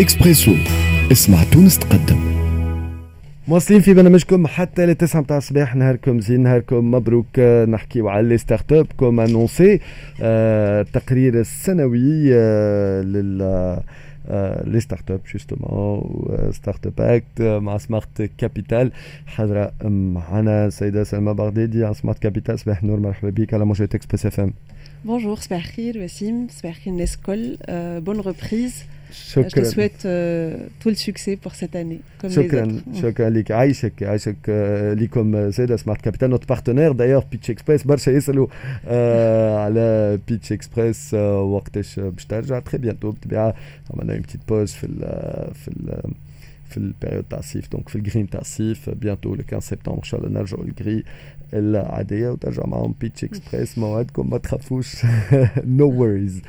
اكسبريسو اسمع تونس تقدم. مواصلين في برنامجكم حتى للتسعة متاع الصباح. نهاركم زين نهاركم مبروك. نحكيو على لي ستارت اب كوم انونسي التقرير السنوي آه، لل آه، لي ستارت اب جوستومون ستارت اب اكت مع سمارت كابيتال حاضرة معنا سيدة سلمى بغدادي على سمارت كابيتال صباح نور مرحبا بك على موجة اكسبريس اف ام Bonjour, Sperkhir, Wassim, Sperkhir Neskol. Euh, bonne reprise. شكرا Je te souhaite euh, tout le succès pour cette année. Comme شكرا les autres. شكرا لك عايشك عايشك آه، ليكم سيدة سمارت كابيتال نوت بارتنير دايوغ بيتش اكسبريس برشا يسالوا آه على بيتش اكسبريس آه وقتاش باش ترجع تري بيانتو بالطبيعه عملنا اون بتيت بوز في ال في ال في البيريود تاع الصيف دونك في الجرين تاع الصيف بيانتو لو 15 سبتمبر ان شاء الله نرجعوا الجري العاديه وترجع معاهم بيتش اكسبريس موعدكم ما تخافوش نو وريز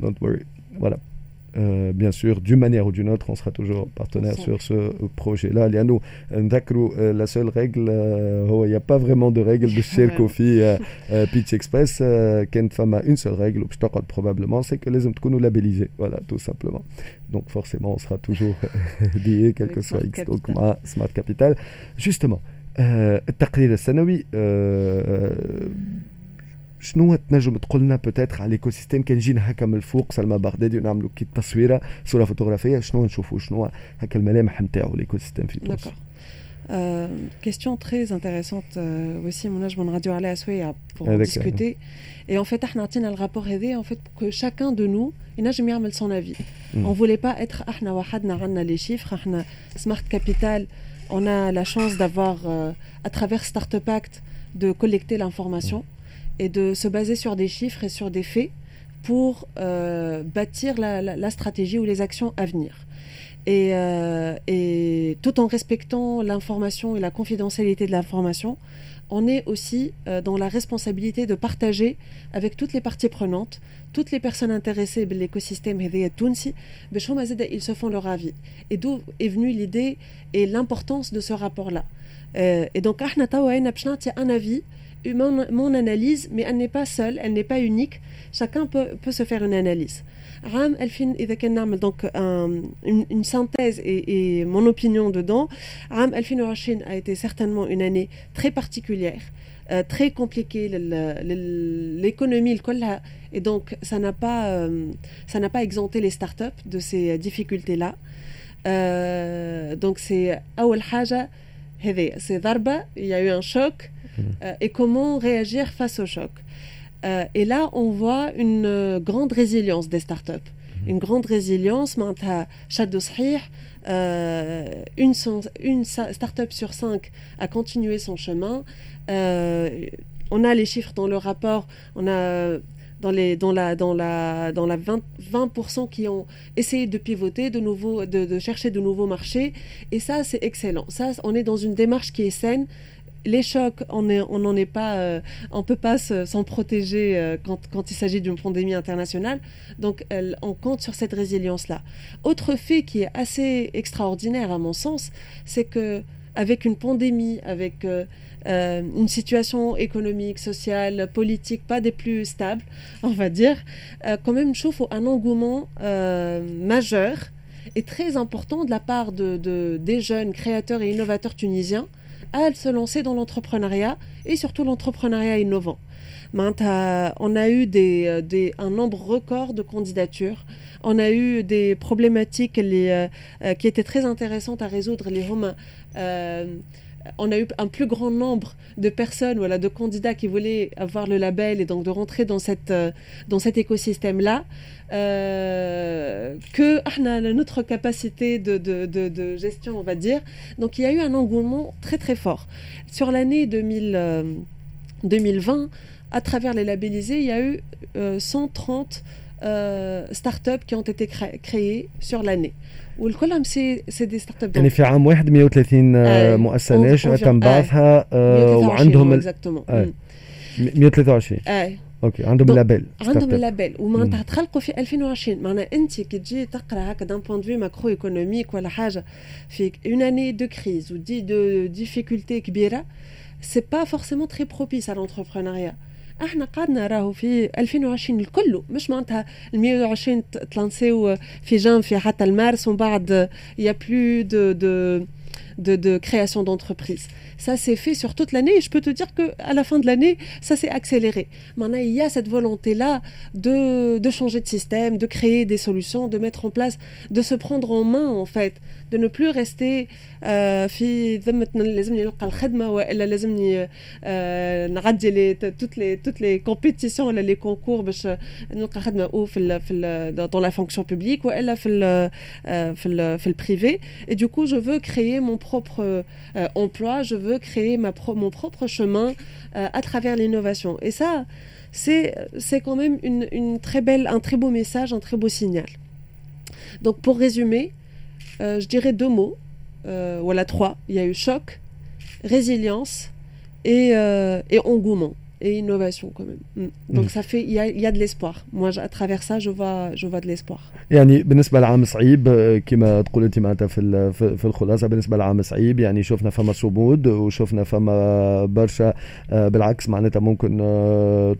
دونت وري فوالا Euh, bien sûr, d'une manière ou d'une autre, on sera toujours partenaire sur ce projet-là. Léano, euh, la seule règle, euh, oh, il n'y a pas vraiment de règle de chez Kofi euh, Pitch Express. Ken Fama, une seule règle, probablement, c'est que les hommes nous labellisés. Voilà, tout simplement. Donc forcément, on sera toujours lié, quel que soit X, donc Smart Capital. Justement, euh, شنو تنجم تقول لنا بوتيتر على الايكو سيستيم كان جينا هكا من الفوق سلمى بغدادي ونعملوا كي تصويره صوره فوتوغرافيه شنو نشوفوا شنو هكا الملامح نتاعو الايكو سيستيم في تونس D'accord. Euh, question très intéressante euh, aussi mon âge mon radio à la pour en Avec, discuter et en fait احنا عطينا le rapport aidé en fait pour que chacun de nous ينجم يعمل son avis Mm. on voulait pas être احنا وحدنا عنا les chiffres احنا Smart Capital on a la chance d'avoir euh, à travers Startup Act de collecter l'information et de se baser sur des chiffres et sur des faits pour euh, bâtir la, stratégie ou les actions à venir. Euh, et, tout en respectant l'information et la confidentialité de l'information, on est aussi euh, dans la responsabilité de partager avec toutes les parties prenantes, toutes les personnes intéressées par l'écosystème Tunsi, ben, ils se font leur avis. Et d'où est venue l'idée et l'importance de ce rapport-là. et donc, nous avons un avis mon, analyse, mais elle n'est pas seule, elle n'est pas unique. Chacun peut, se faire une analyse. Ram Elfin et donc un, une, une, synthèse et, mon opinion dedans. Ram Elfin Rachin a été certainement une année très particulière, euh, très compliquée. L'économie, le collat, et donc ça n'a pas, euh, pas exempté les startups de ces difficultés-là. Donc c'est Awal Haja, c'est Darba, il y a eu un choc. Mm. Euh, et comment réagir face au choc. Euh, et là, on voit une euh, grande résilience des startups. Mm. Une grande résilience, une, une startup sur cinq a continué son chemin. on a les chiffres dans le rapport, on a dans, les, dans la, dans la, dans la 20%, qui ont essayé de pivoter, de, nouveau, de, chercher de nouveaux marchés. Et ça, c'est excellent. Ça, on est dans une démarche qui est saine, les chocs, on est- n'en est pas, euh, on peut pas se- s'en protéger euh, quand, il s'agit d'une pandémie internationale. Donc, on compte sur cette résilience-là. Autre fait qui est assez extraordinaire à mon sens, c'est que avec une pandémie, avec euh, une situation économique, sociale, politique pas des plus stables, on va dire, quand même, trouve un engouement majeur et très important de la part de- des jeunes créateurs et innovateurs tunisiens à se lancer dans l'entrepreneuriat et surtout l'entrepreneuriat innovant. Euh, on a eu euh, un nombre record de candidatures. On a eu des problématiques euh, qui étaient très intéressantes à résoudre. Les Romains on a eu un plus grand nombre de personnes, voilà, de candidats qui voulaient avoir le label et donc de rentrer dans, cette, euh, dans cet écosystème-là, euh, que ah, notre capacité de, de- de- gestion, on va dire. Donc il y a eu un engouement très très fort. Sur l'année 2000, euh, 2020, à travers les labellisés, il y a eu euh, 130 euh, startups qui ont été cré- créées sur l'année. والكلهم سي سي دي ستارت اب يعني في عام واحد 130 آه، آه، مؤسسه ناشئه تم بعثها آه، وعندهم ال- اكزاكتومون آه. 123 اي أوكي عندهم لابيل عندهم اللابيل ومعناتها تخلقوا في 2020 معناها أنت كي تجي تقرأ هكا دان بوان فيو ماكرو ايكونوميك ولا حاجة في اون اني دو كريز ودي دو ديفيكولتي كبيرة سي با فورسيمون تري بروبيس على l'entrepreneuriat. احنا قعدنا راهو في 2020 الكل مش معناتها ال 120 تلانسيو في جانفي حتى المارس ومن بعد يا بلو دو دو de, de création d'entreprise. Ça s'est fait sur toute l'année et je peux te dire qu'à la fin de l'année, ça s'est accéléré. Maintenant, il y a cette volonté-là de, de, changer de système, de créer des solutions, de mettre en place, de se prendre en main en fait, de ne plus rester euh, في ذمتنا لازمني نلقى الخدمه والا لازمني نعدي لي toutes les toutes les compétitions ولا les concours باش نلقى خدمه او في ال في ال dans la fonction publique والا في ال في ال في البريفي et du coup je veux créer mon propre euh, emploi je veux créer ma pro mon propre chemin euh, à travers l'innovation et ça c'est c'est quand même une, une très belle un très beau message un très beau signal donc pour résumer euh, je dirais deux mots, euh, voilà trois. Il y a eu choc, résilience et, euh, et engouement. Et innovation quand même. Mm. Donc ça fait il y a, y a de l'espoir. Moi à travers ça je vois je vois de l'espoir. يعني بالنسبة لعام صعيب كما تقول أنت معناتها في في الخلاصة بالنسبة لعام صعيب يعني شفنا فما صمود وشفنا فما برشا بالعكس معناتها ممكن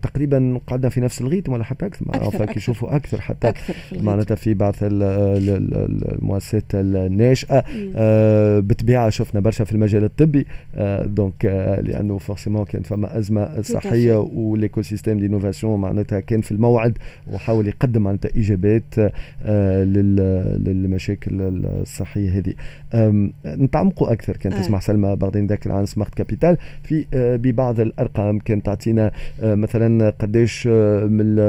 تقريبا قعدنا في نفس الغيتم ولا حتى أكثر أكثر أكثر يشوفوا أكثر حتى أكثر. معناتها في بعض ال- ال- ال- المؤسسات الناشئه آه، بالطبيعه شفنا برشا في المجال الطبي آه، دونك آه، لأنه فورسيمون كان فما أزمة صحية والايكو سيستيم دينوفاسيون معناتها كان في الموعد وحاول يقدم معناتها اجابات آه، لل- للمشاكل الصحية هذه نتعمقوا أكثر كان آه. تسمع سلمى بغداد ذاكر عن سمارت كابيتال في آه، ببعض الأرقام كان تعطينا آه، مثلا قديش آه، من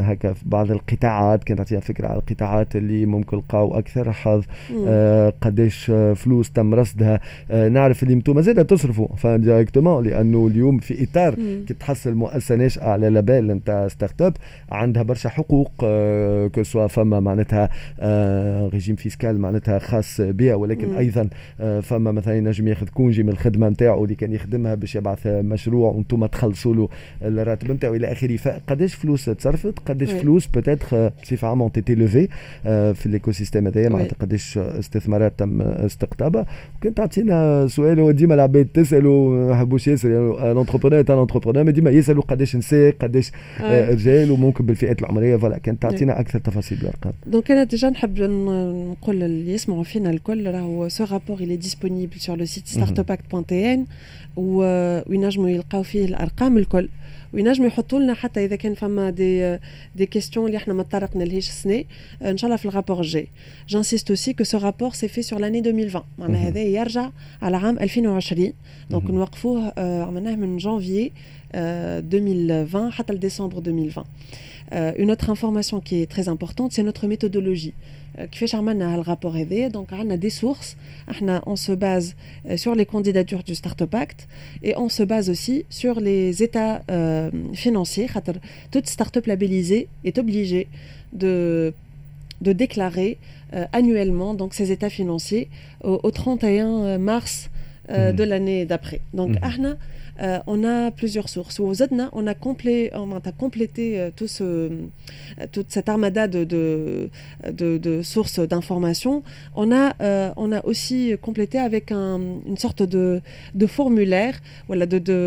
هكا في بعض القطاعات كانت تعطينا فكرة على القطاعات اللي ممكن لقاو أكثر حظ. آه، آه، فلوس تم رصدها آه، نعرف اللي أنتم مازال تصرفوا فديريكتومون لأنه اليوم في إطار. كي تحصل مؤسسة ناشئة على لابيل نتاع ستارت اب عندها برشا حقوق آه، كو سوا فما معناتها آه، ريجيم فيسكال معناتها خاص بها ولكن مم. أيضا آه، فما مثلا ينجم ياخذ كونجي من الخدمة نتاعو اللي كان يخدمها باش يبعث مشروع وأنتم تخلصوا له الراتب نتاعو إلى آخره فقداش فلوس تصرفت قداش. فلوس بوتيتر بصفه عامه تيتي لوفي في الايكو سيستيم هذايا. معناتها قداش استثمارات تم استقطابها وكنت تعطينا سؤال هو ديما العباد تسألوا ما حبوش يسالوا الانتربرونور تاع الانتربرونور ديما يسالوا قداش نساء قداش آه، آه. رجال وممكن بالفئات العمريه فوالا كانت تعطينا أكثر تفاصيل بالارقام دونك أنا ديجا نحب نقول اللي يسمعوا فينا الكل راهو سو رابور il est disponible sur le site startupact.tn و- وينجموا يلقاو فيه الارقام الكل وينجموا يحطوا لنا حتى اذا كان فما دي دي كيستيون اللي إحنا ما تطرقنا لهيش السنة ان شاء الله في الرابور الجاي جانسيست اوسي كو سو رابور سي في سور لاني 2020 معناها. هذا يرجع على عام 2020 دونك. نوقفوه آه، عملناه من جانفيي آه، 2020 حتى لديسمبر 2020 Euh, une autre information qui est très importante, c'est notre méthodologie. Euh, كيفاش عملنا هالرابور هذايا دونك عندنا des sources احنا on se base euh, sur les candidatures du Startup Act et on se base aussi sur les états euh, financiers خاطر toute startup labellisée est obligée de de déclarer euh, annuellement donc ses états financiers au, au 31 mars euh, Mhm. de l'année d'après. Donc Mhm. احنا euh, on a plusieurs sources. Au Zedna, on a, complé, on a complété euh, tout ce, euh, toute cette armada de, de, de, de sources d'informations. On, a, euh, on a aussi complété avec un, une sorte de, de formulaire, voilà, de, de,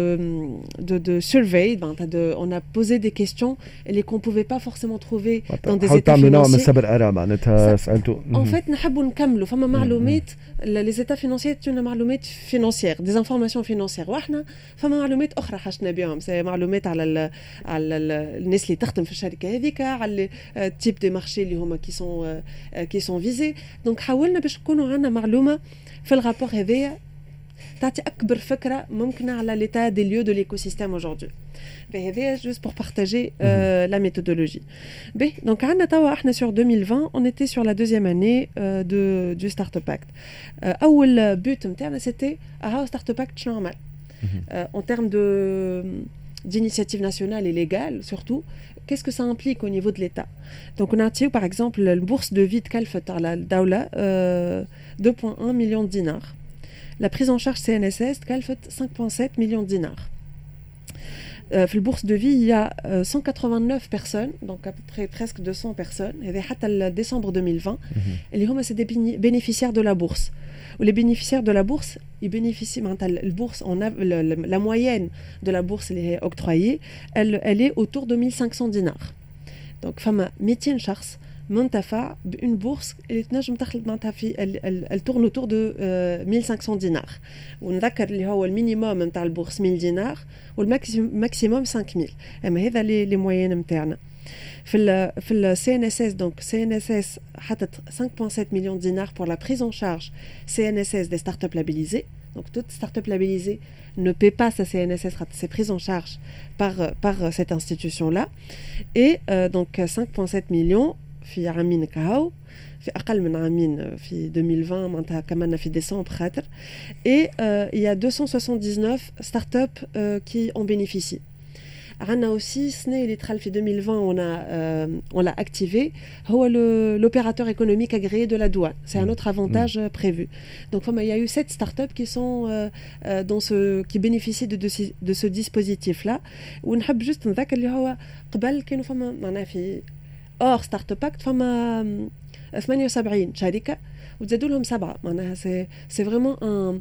de, de survey. Ben, t'as de, on a posé des questions et qu'on ne pouvait pas forcément trouver dans des حاول états تعملوا نوع من financiers. الصبر ارى معناتها Ça- سالتوا En fait, نحبوا نكملوا فما معلومات les états financiers تجونا معلومات financières des informations financières واحنا فما معلومات أخرى حشنا بهم معلومات على ال على ال الناس اللي تخدم في الشركة هذيك على التيب دي مارشي اللي هما كي سون كي سون فيزي دونك حاولنا باش نكونوا عندنا معلومة في الرابور هذايا تعطي أكبر فكرة ممكنة على ليتا دي ليو دو ليكو سيستيم هذايا juste pour partager euh, la méthodologie. B, donc عندنا توا إحنا sur 2020 on était sur la deuxième année euh, de du Startup Act. Euh, أول but نتاعنا c'était اهو Startup Act شنو عمل؟ Mhm. Euh, en termes d'initiative nationale et légale surtout, qu'est-ce que ça implique au niveau de l'État? Donc on a tiré par exemple la bourse de vie de Kalfatar Daoula, 2,1 millions de dinars. La prise en charge CNSS de 5,7 millions de dinars. في البورصه دو في il y a euh, 189 personnes donc à peu près presque 200 personnes هذا حتى décembre 2020 اللي هما c'est des béni- bénéficiaires de la bourse ou les bénéficiaires de la bourse ils bénéficient معناتها ال- البورصه on a le- le- la moyenne de la bourse اللي هي octroyée elle elle est autour de 1500 dinars donc فما 200 شخص منتفع بune bourse اللي تنجم تخلط معناتها في elle, elle, elle tourne autour de euh, 1500 dinars ونذكر اللي هو المينيموم نتاع البورصه 1000 دينار والماكسيموم 5000 اما هذا لي لي موين نتاعنا في ال في السي ان اس اس دونك سي ان اس اس حطت 5.7 مليون دينار pour la prise en charge CNSS des startups labellisées donc toute startup labellisée ne paie pas sa CNSS c'est prise en charge par par cette institution là et euh, donc 5.7 millions في عامين كهو في اقل من عامين في 2020 معناتها كمان في ديسمبر خاطر et euh, il y a 279 startups euh, qui en bénéficient عندنا aussi SNE اللي دخل في 2020 on a euh, on l'a activé هو le- l'opérateur économique agréé de la douane c'est un autre avantage euh, prévu donc فما- il y a eu sept startups qui sont euh, euh, dans ce qui bénéficient de, de, ce- de ce dispositif là ونحب juste نذكر اللي هو قبل كانوا فما معناها في اور ستارت اب اكت فما 78 شركه وتزادوا لهم سبعه معناها سي سي فريمون ان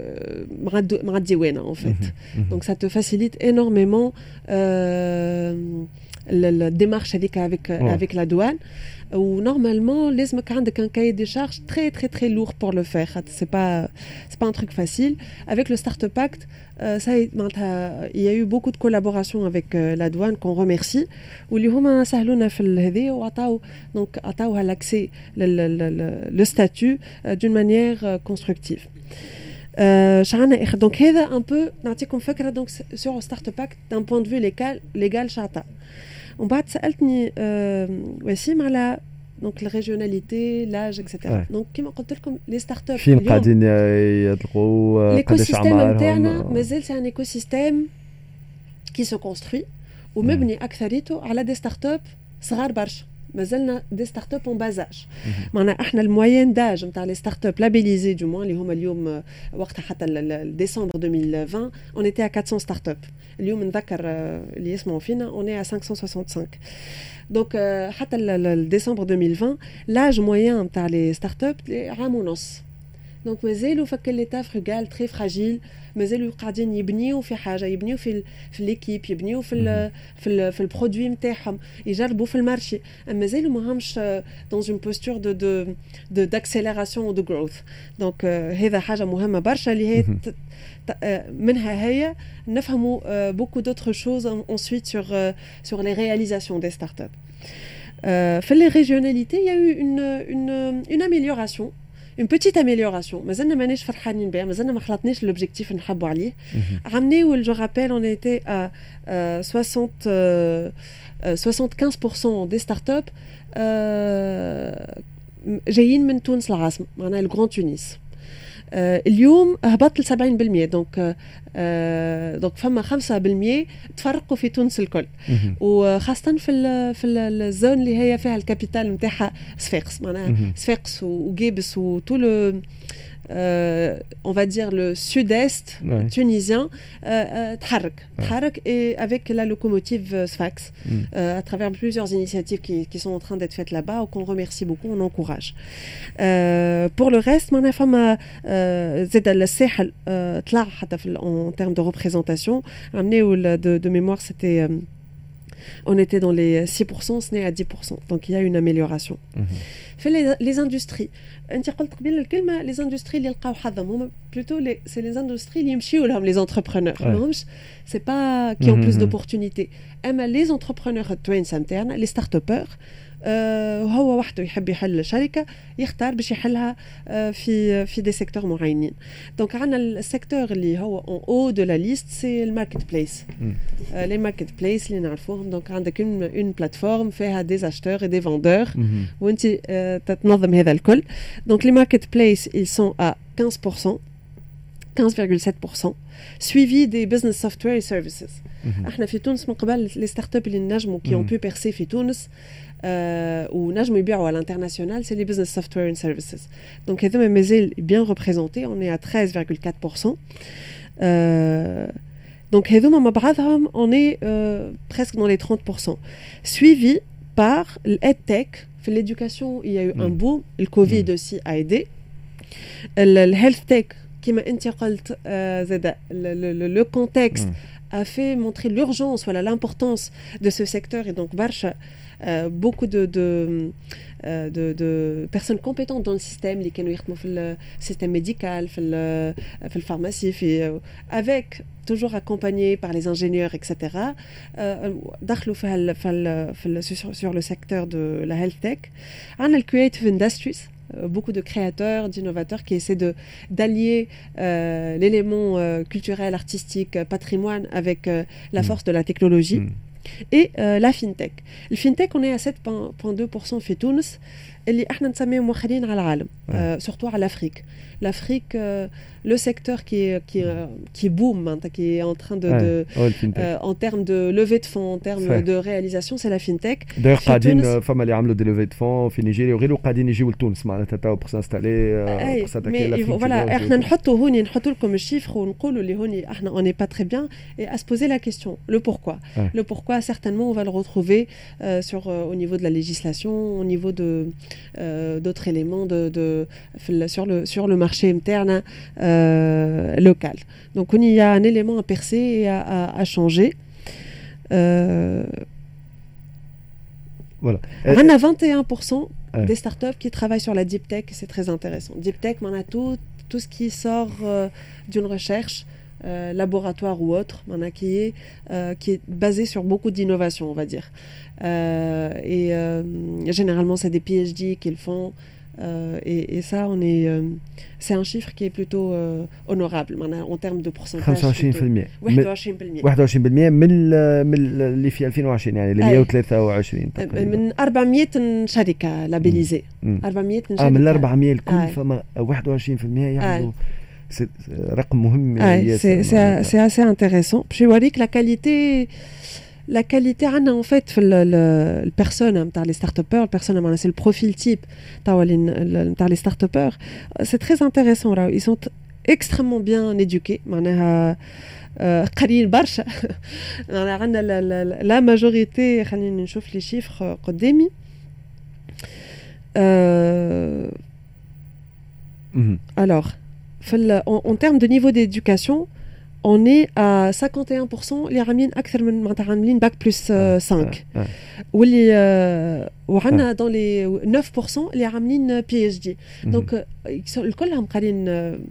de مع الدو- مع الديوانه en fait donc ça te facilite énormément euh, le, le démarche avec avec Ouais. avec la douane ou normalement لازمك عندك un cahier des charges très très très lourd pour le faire c'est pas c'est pas un truc facile avec le Startup Act euh, ça معناتها il y a eu beaucoup de collaboration avec euh, la douane qu'on remercie واللي هما سهلونا في هذه وعطاو دونك عطاوها l'accès le, le, le, le statut euh, d'une manière euh, constructive Euh, شعنا اخر دونك هذا ان بو نعطيكم فكره دونك سور ستارت اب اكت دان بوان دو في ليغال ليغال شعطا ومن بعد سالتني آه، وسيم على دونك الريجيوناليتي لاج اكسيتيرا Ouais. دونك كيما قلت لكم لي ستارت اب فين قاعدين يطلقوا آه، ليكو قداش سيستيم اعمارهم نتاعنا آه، مازال سي ان ايكو سيستيم كي سو كونستروي ومبني اكثريته على دي ستارت اب صغار برشا مازلنا دي ستارت اب اون بازاج معناها احنا الموين داج نتاع لي ستارت اب لابيليزي دو موان اللي هما اليوم آه، وقتها حتى ال- ال- ديسمبر 2020 اون ايتي ا 400 ستارت اب اليوم نذكر آه، اللي يسمعوا فينا اون اي ا 565 دونك آه، حتى ال- ال- ديسمبر 2020 لاج موين نتاع لي ستارت اب عام ونص دونك مازالوا فك ليتا فروغال تري فراجيل مازالوا قاعدين يبنيو في حاجه يبنيو في ال في ليكيب يبنيو في ال في ال في البرودوي نتاعهم يجربوا في المارشي اما مازالوا ماهمش دون اون بوستور دو دو دو داكسيليراسيون و دو جروث دونك هذا حاجه مهمه برشا اللي هي ت- ت- آه، منها هي نفهموا بوكو دوتر شوز ensuite sur euh, sur les réalisations des startups Euh, في les régionalités il y a eu une une une amélioration une petite amélioration مازلنا ماناش فرحانين بها مازلنا ما خلطناش لوبجيكتيف نحبوا عليه عملنا جو رابيل on était à euh, 60 euh, euh, 75% des startups euh, جايين من تونس العاصمه معناها الجران تونس آه، اليوم هبط ل 70% دونك آه، دونك فما 5% تفرقوا في تونس الكل. وخاصة في في ال- الزون اللي هي فيها الكابيتال نتاعها صفاقس معناها. صفاقس وجيبس وطو Euh, on va dire le sud-est tunisien, euh, euh et avec la locomotive euh, Sfax, mm. à travers plusieurs initiatives qui, sont en train d'être faites là-bas, qu'on remercie beaucoup, on encourage. pour le reste, en termes de représentation, amené de, de mémoire, c'était. On était dans les 6%, ce n'est à 10%. Donc il y a une amélioration. Mhm. Fait les, les industries. Les industries, plutôt c'est les industries les entrepreneurs. C'est pas qui ont mhm, plus mhm. d'opportunités. Les entrepreneurs internes, les start-upers, آه، هو وحده يحب يحل شركه يختار باش يحلها آه، في في دي سيكتور معينين دونك عندنا السيكتور اللي هو اون او دو لا ليست سي الماركت بليس لي ماركت بليس اللي نعرفوهم دونك عندك اون اون بلاتفورم فيها دي اشتور دي فوندور وانت آه، تتنظم هذا الكل دونك لي ماركت بليس ils sont à 15% 15,7% suivi des business software et services احنا في تونس من قبل لي ستارت اب اللي نجموا كي اون بو بيرسي في تونس آه ونجموا يبيعوا على الانترناسيونال سي لي بزنس سوفتوير اند سيرفيسز دونك هذوما مازال بيان ريبريزونتي اون اي 13,4% euh, donc هذوما مع بعضهم on est euh, presque dans les 30% suivi par l'EdTech في l'éducation il y a eu un boom le Covid aussi a aidé le health tech كما انت قلت آه زاد le contexte a fait montrer l'urgence, voilà, l'importance de ce secteur et donc Barcha, euh, beaucoup de, de, euh, de, de, personnes compétentes dans le système, les le système médical, le, le pharmacie, euh, avec toujours accompagnés par les ingénieurs, etc. sur, sur le secteur de la health tech. On a le creative industries beaucoup de créateurs, d'innovateurs qui essaient de d'allier euh, l'élément euh, culturel, artistique, patrimoine avec euh, la force de la technologie. Mm. Et la fintech. Le fintech, on est à 7,2% في تونس اللي احنا نسميهم موخرين على العالم surtout à l'Afrique. L'Afrique, le secteur qui est, qui, qui boom, qui est en train de, de euh, en termes de levée de fonds, en termes de réalisation, c'est la fintech. D'ailleurs, قاعدين فما اللي عملوا دي لوفي دو فون في نيجيريا وغيره قاعدين يجيو لتونس معناتها تو بور سانستالي بور ساتاكي فوالا احنا نحطوا هوني نحطوا لكم الشيفر ونقولوا اللي هوني احنا on n'est pas très bien et à se poser la question le pourquoi. Le pourquoi certainement on va le retrouver euh, sur au niveau de la législation, au niveau de d'autres éléments de, de sur le sur le marché interne euh, local. Donc il y a un élément à percer et à, à, à changer. Euh, voilà. On a 21% ouais. des startups qui travaillent sur la deep tech, c'est très intéressant. Deep tech, on a tout, tout ce qui sort euh, d'une recherche, euh, laboratoire ou autre, on a qui est, euh, qui est basé sur beaucoup d'innovation, on va dire. et généralement, c'est des PhD qu'ils font. Euh, et, et, ça, on est, euh, c'est un chiffre qui est plutôt euh, honorable en termes de pourcentage. 25% 21% 21% من من اللي في 2020 يعني اللي 123 تقريبا من 400 شركة لابيليزي 400 شركة اه من ال 400 الكل فما 21% يعملوا رقم مهم آه. c'est assez intéressant باش يوريك la qualité la qualité en fait le, le personne les start-upers personne c'est le profil type les start-upers c'est très intéressant là ils sont extrêmement bien éduqués قليل برشا عندنا la majorité خلينا نشوف les chiffres قدامي alors en termes de niveau d'éducation on est à 51% les ramines أكثر من معناتها عاملين bac plus 5 واللي وعندنا dans les 9% اللي عاملين PhD donc الكلهم قاعدين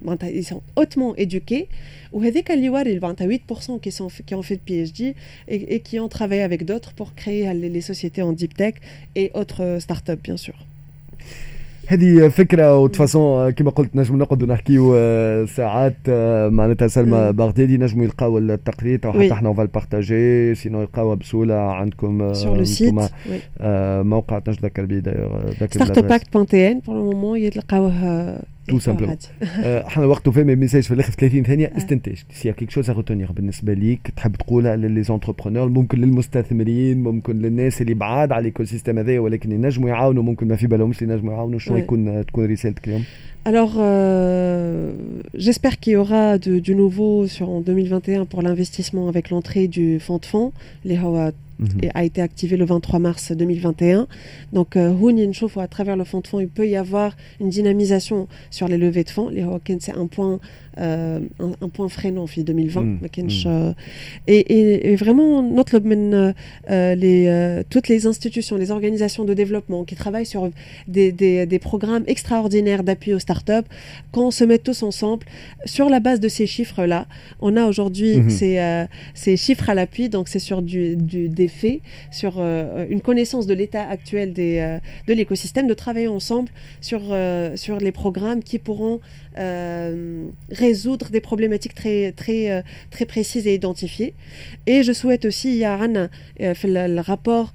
معناتها ils sont hautement éduqués وهذاك اللي يوري معناتها 8% qui sont qui ont fait de PhD et, et qui ont travaillé avec d'autres pour créer les, les sociétés en deep tech et autres startups bien sûr هذه فكرة وتفاصون كما قلت نجم نقعدوا نحكيو ساعات معناتها سلمى بغدادي نجموا يلقاو التقرير أو حتى إحنا اون بارتاجي سينو يلقاوها بسهولة عندكم سور سيت موقع نتذكر به ستارت باكت بوان تي ان بور لو مومون يلقاوه تو سامبلومون احنا الوقت وفاه ميساج في الاخر في 30 ثانيه استنتاج سي كيك شوز روتونيغ بالنسبه ليك تحب تقولها للي زونتربرونور ممكن للمستثمرين ممكن للناس اللي بعاد على الايكو سيستم هذايا ولكن ينجموا يعاونوا ممكن ما في بالهمش ينجموا يعاونوا شنو يكون تكون رسالتك اليوم Alors, euh, j'espère qu'il y aura de, du nouveau sur, en 2021 pour l'investissement avec l'entrée du fonds de fonds. Les HOA a été activé le 23 mars 2021. Donc, euh, à travers le fonds de fonds, il peut y avoir une dynamisation sur les levées de fonds. Les Hawkins, c'est un point, un, un, point freinant en 2020. Mm. Mm. Et, et, et, vraiment, notre, euh, les, euh, toutes les institutions, les organisations de développement qui travaillent sur des, des, des programmes extraordinaires d'appui aux startups, quand on se met tous ensemble, sur la base de ces chiffres-là, on a aujourd'hui mm -hmm. ces, ces, chiffres à l'appui. Donc, c'est sur du, du, des faits, sur euh, une connaissance de l'état actuel des, euh, de l'écosystème, de travailler ensemble sur, euh, sur les programmes qui pourront résoudre des problématiques très, très, très précises et identifiées. Et je souhaite aussi, il y a fait le, rapport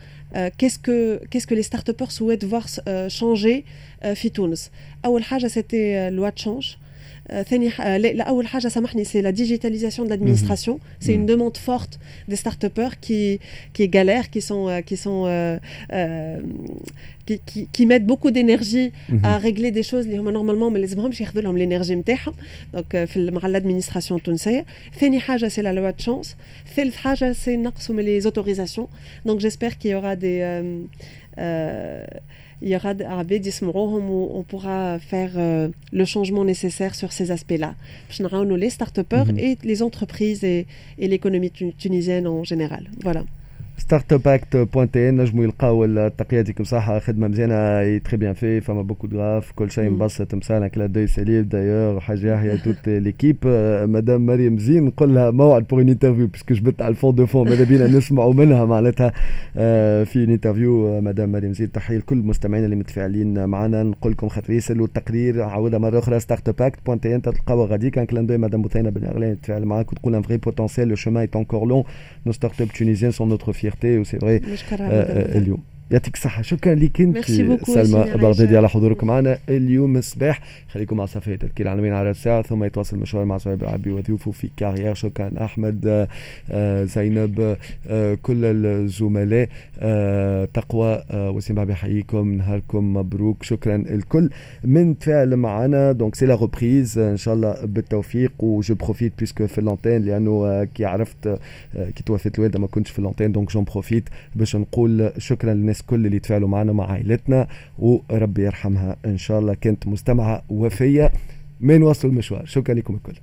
qu'est-ce que qu'est-ce que les start souhaitent voir changer euh, في تونس اول حاجه سيتي لوا تشونج ثاني اول حاجه سامحني سي لا ديجيتاليزاسيون de l'administration c'est une demande forte des start-upers qui qui galèrent qui sont euh, qui sont euh, euh, qui, qui, qui mettent beaucoup d'énergie à régler des choses اللي هما normalement ما لازمهمش ياخذوا لهم l'énergie نتاعهم دونك في مع l'administration التونسيه ثاني حاجه c'est la loi de chance ثالث حاجه c'est نقصوا les autorisations donc j'espère qu'il y aura des euh, euh, il y aura où on pourra faire euh, le changement nécessaire sur ces aspects-là. Les start mhm. et les entreprises et, et l'économie tunisienne en général. Voilà. ستارت اب اكت بوان ان نجموا يلقاو التقية ديكم صح خدمة مزيانة اي تري بيان في فما بوكو غراف كل شيء مبسط مسالك كلا دوي سليم دايور حاجة يحيى توت ليكيب مدام مريم زين نقول لها موعد بور انترفيو باسكو جبت على الفون دو فون ماذا بينا نسمعوا منها معناتها. في انترفيو مدام مريم زين تحية لكل المستمعين اللي متفاعلين معنا. نقول لكم خاطر يسالوا التقرير عاودها مرة أخرى ستارت اب اكت بوان ان تلقاوها غاديك. ان كلان دوي مدام بثينه بالاغلال تتفاعل معاك وتقول ان فري بوتونسيال لو شومان ايت انكور لون نو ستارت اب تونيزيان سون نوتر fierté, c'est vrai, à euh, euh, Lyon. يعطيك الصحة. شكرا لك أنت سلمى. بغدادي على حضورك معنا اليوم الصباح. خليكم مع صفحة تذكير العناوين على الساعة ثم يتواصل المشوار مع صهيب العبي وضيوفه في كارير. شكرا أحمد زينب كل الزملاء تقوى وسيم بحييكم نهاركم مبروك. شكرا الكل من تفاعل معنا. دونك سي لا ريبريز إن شاء الله بالتوفيق. وجو بروفيت بيسكو في اللونتين لأنه كي عرفت كي توفيت الوالده ما كنتش في اللونتين دونك جون بروفيت باش نقول شكرا للناس كل اللي تفاعلوا معنا مع عائلتنا وربي يرحمها إن شاء الله. كانت مستمعة وفية من وصل المشوار. شكرا لكم الكل.